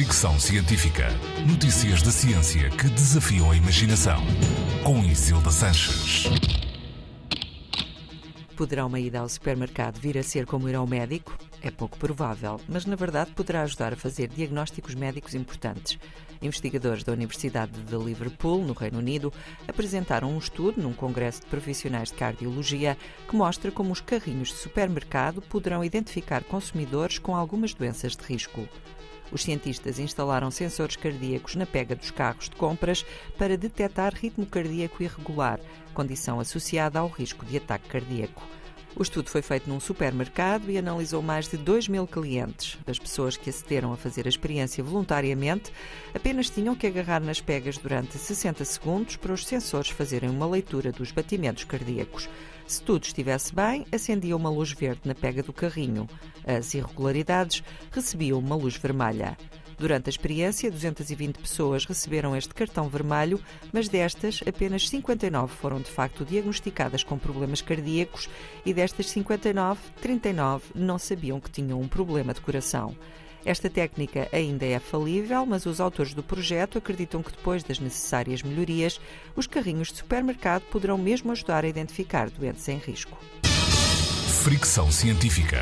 Fricção Científica. Notícias da ciência que desafiam a imaginação. Com Isilda Sanches. Poderá uma ida ao supermercado vir a ser como ir ao médico? É pouco provável, mas na verdade poderá ajudar a fazer diagnósticos médicos importantes. Investigadores da Universidade de Liverpool, no Reino Unido, apresentaram um estudo num congresso de profissionais de cardiologia que mostra como os carrinhos de supermercado poderão identificar consumidores com algumas doenças de risco. Os cientistas instalaram sensores cardíacos na pega dos carros de compras para detectar ritmo cardíaco irregular, condição associada ao risco de ataque cardíaco. O estudo foi feito num supermercado e analisou mais de 2 mil clientes. As pessoas que acederam a fazer a experiência voluntariamente apenas tinham que agarrar nas pegas durante 60 segundos para os sensores fazerem uma leitura dos batimentos cardíacos. Se tudo estivesse bem, acendia uma luz verde na pega do carrinho. As irregularidades recebiam uma luz vermelha. Durante a experiência, 220 pessoas receberam este cartão vermelho, mas destas, apenas 59 foram de facto diagnosticadas com problemas cardíacos e destas 59, 39 não sabiam que tinham um problema de coração. Esta técnica ainda é falível, mas os autores do projeto acreditam que depois das necessárias melhorias, os carrinhos de supermercado poderão mesmo ajudar a identificar doentes em risco. Fricção científica.